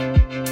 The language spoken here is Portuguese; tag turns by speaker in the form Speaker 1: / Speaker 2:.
Speaker 1: Música